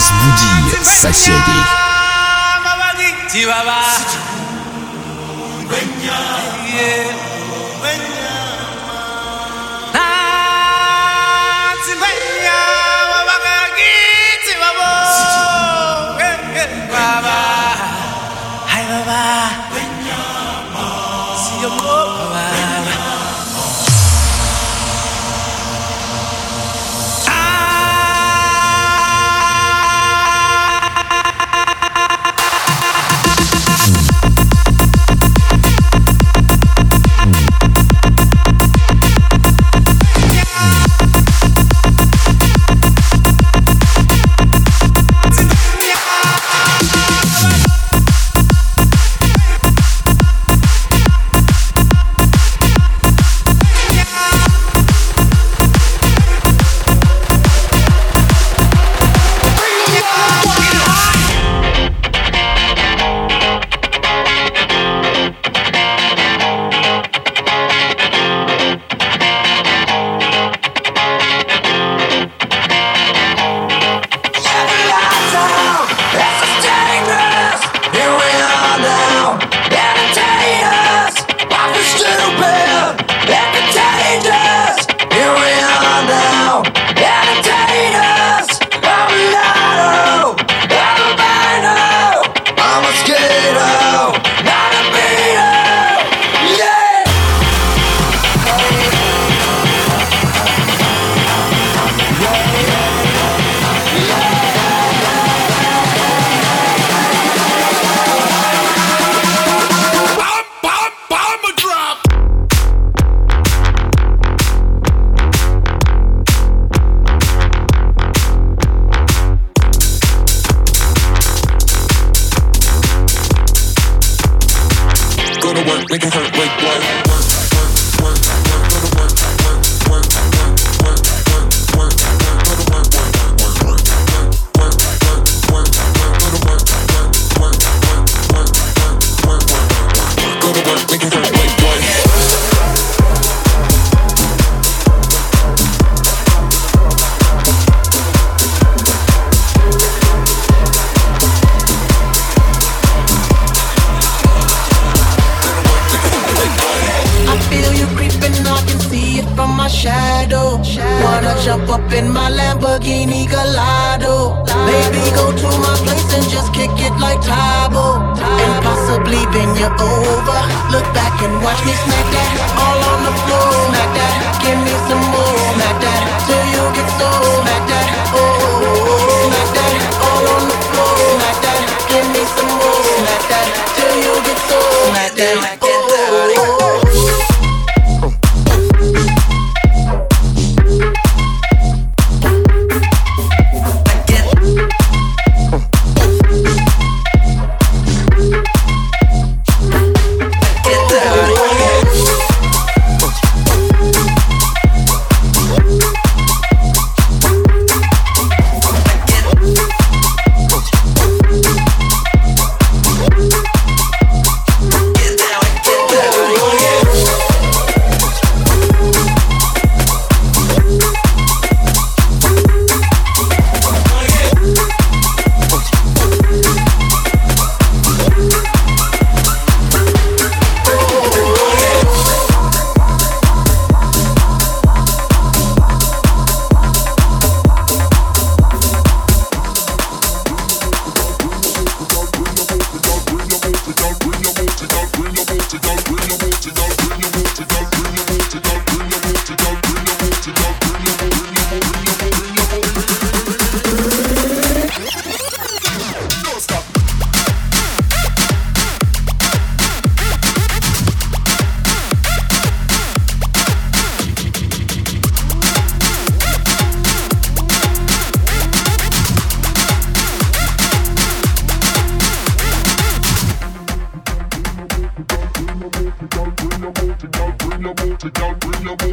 Разбуди соседей.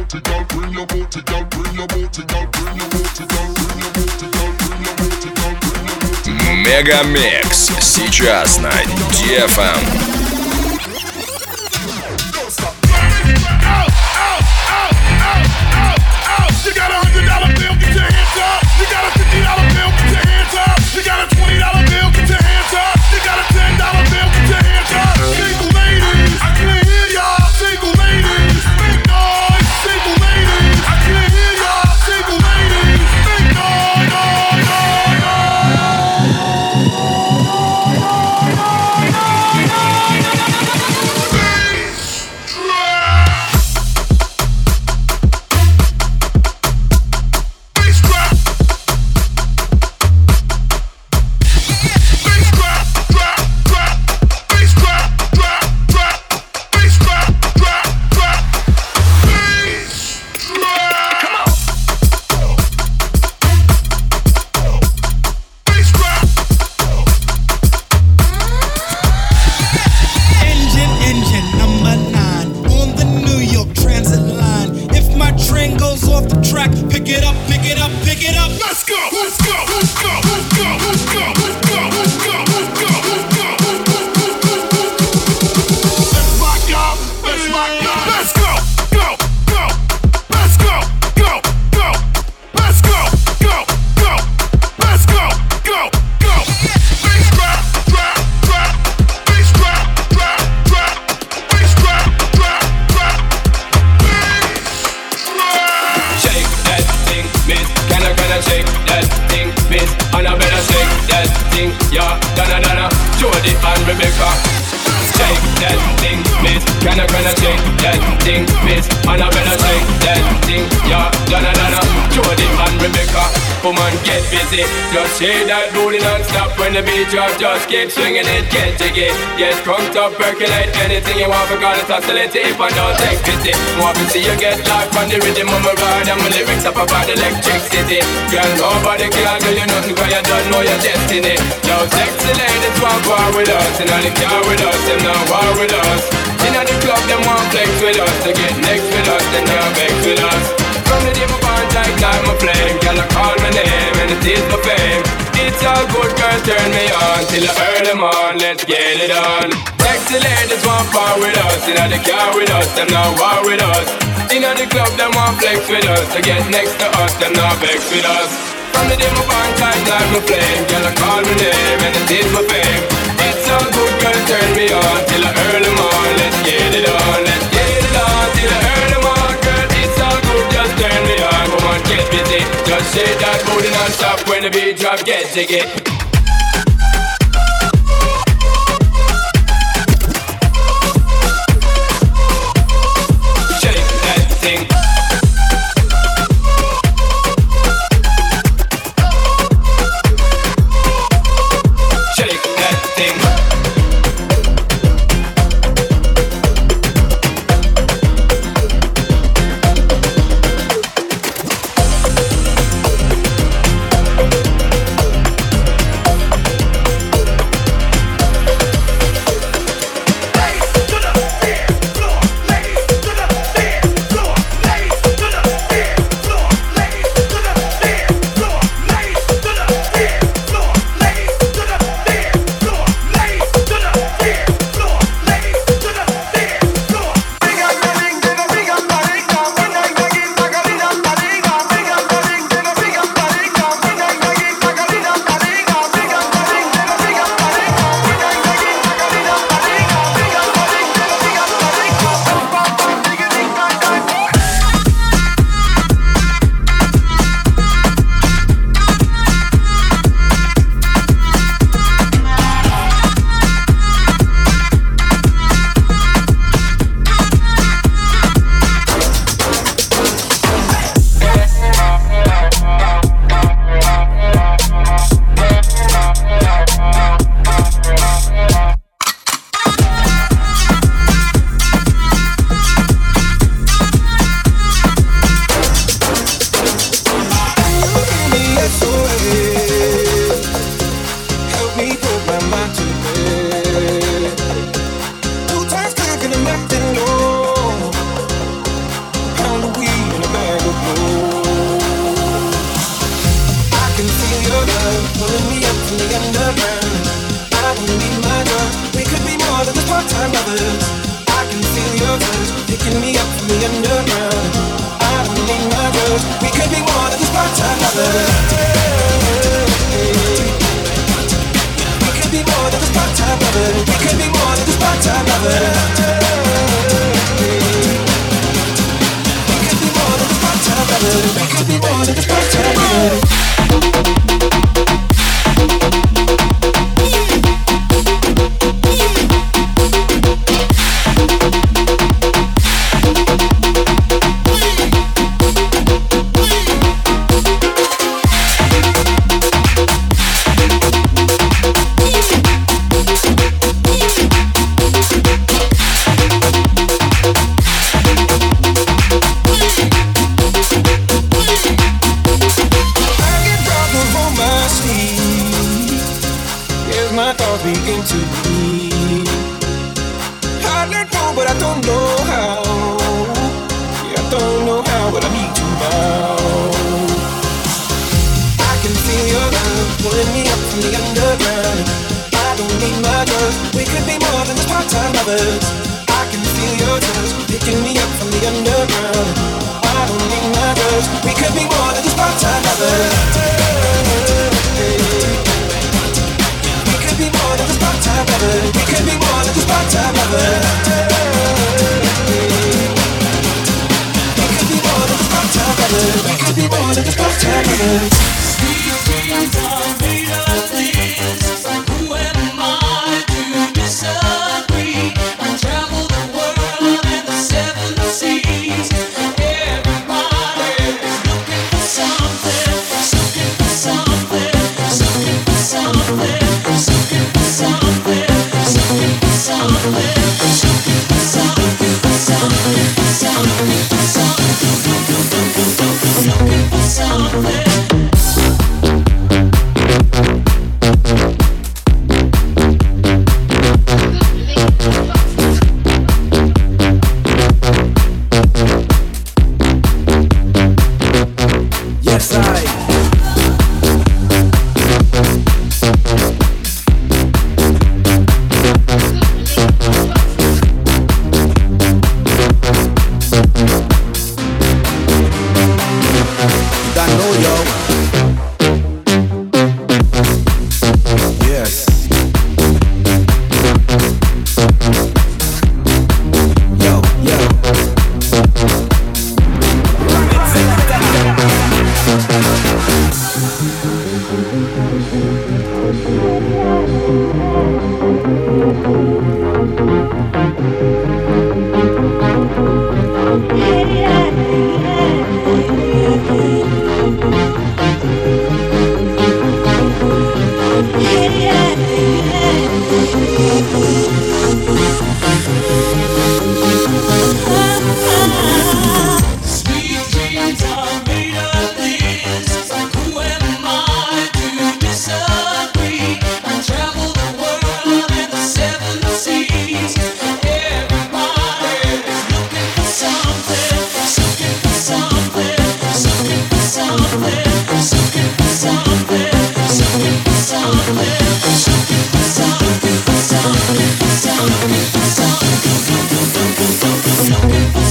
booty, girl, bring your booty, girl, bring your booty, girl, bring your booty, girl, bring your booty, girl, bring your booty, girl, bring your booty. Мегамикс сейчас на DFM. Pick it up. Keep swinging it, get jiggy. Get crunked up, percolate anything you want, because it's hostility if I don't take pity. Want to see you get life on the rhythm of my ride, and my lyrics up about electricity. Girl, nobody can do you nothing, cause you don't know your destiny. Yo, sexy ladies want war with us, and all the car with us, them not war with us. In the club, them want flex with us, to get next with us, then they vex with us. From the day my bond, like my flame, is my fame. It's all good, girl, turn me on till earn them on. Let's get it on. Sexy ladies want part with us, in the car with us, them not war with us. In the club, them want flex with us. To get next to us, them not vex with us. From the day my bond tight like my flame, girl, I call my name and it is my fame. It's all good, girl, turn me on till earn them on. Let's get it on, busy, just shake that booty non-stop when the beat drop, get jiggy. Just part-time begin to bleed. I let go, but I don't know how. Yeah, I don't know how, but I need to now. I can feel your love pulling me up from the underground. I don't need my drugs. We could be more than just part-time lovers. I can feel your touch picking me up from the underground. I don't need my drugs. We could be more than just part-time lovers. Lovers. We could be more than just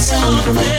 Something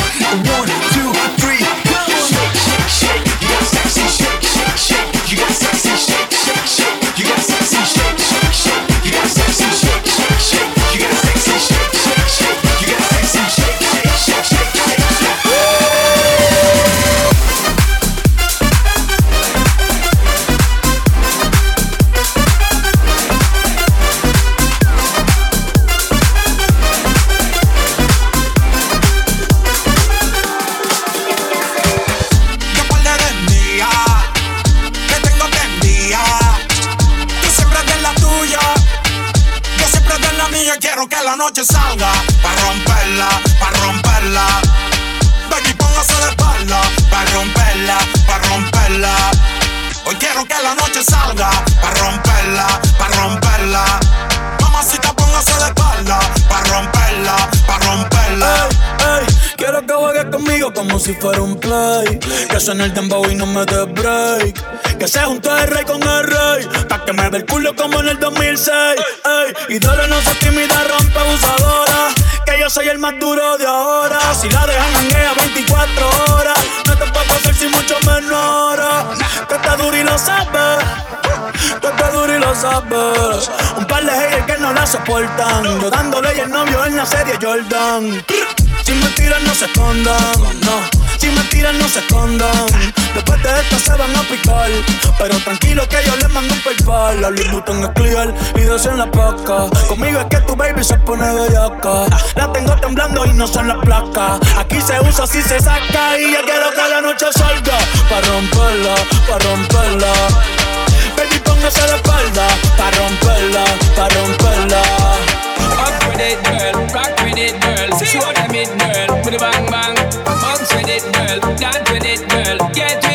Noche salga, pa' romperla, pa' romperla. Mamacita, póngase de espalda, pa' romperla, pa' romperla. Ey, quiero que juegues conmigo como si fuera un play. Que suene el dembow y no me dé break. Que se junte el rey con el rey. Pa' que me dé el culo como en el 2006. Ey, dale no se tímida, rompe abusadora. Yo soy el más duro de ahora. Si la dejan hanguea 24 horas. No te puedo hacer sin mucho menor. Que está duro y lo sabes. Que está duro y lo sabes. Un par de haters que no la soportan. Yo dándole y el novio en la serie Jordan. Si me tiran no se escondan, no. Si me tiran no se escondan. Después de esto se van a picar. Pero tranquilo que yo les mando un paypal. La Vuitton es clear y dos en la placa. Conmigo es que tu baby se pone bellaca. La tengo temblando y no son las placas. Aquí se usa si se saca y ya quiero que la noche salga. Pa' romperla, pa' romperla. Baby, póngase de espalda. Pa' romperla, pa' romperla. Girl. Rock with it, girl. Show them it, girl. With a bang bang. Bounce with it, girl. Girl. Get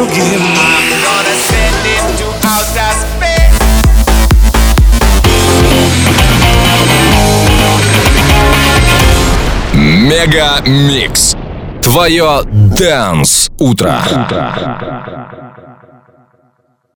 другим Мега Микс. Твое Дэнс-утро.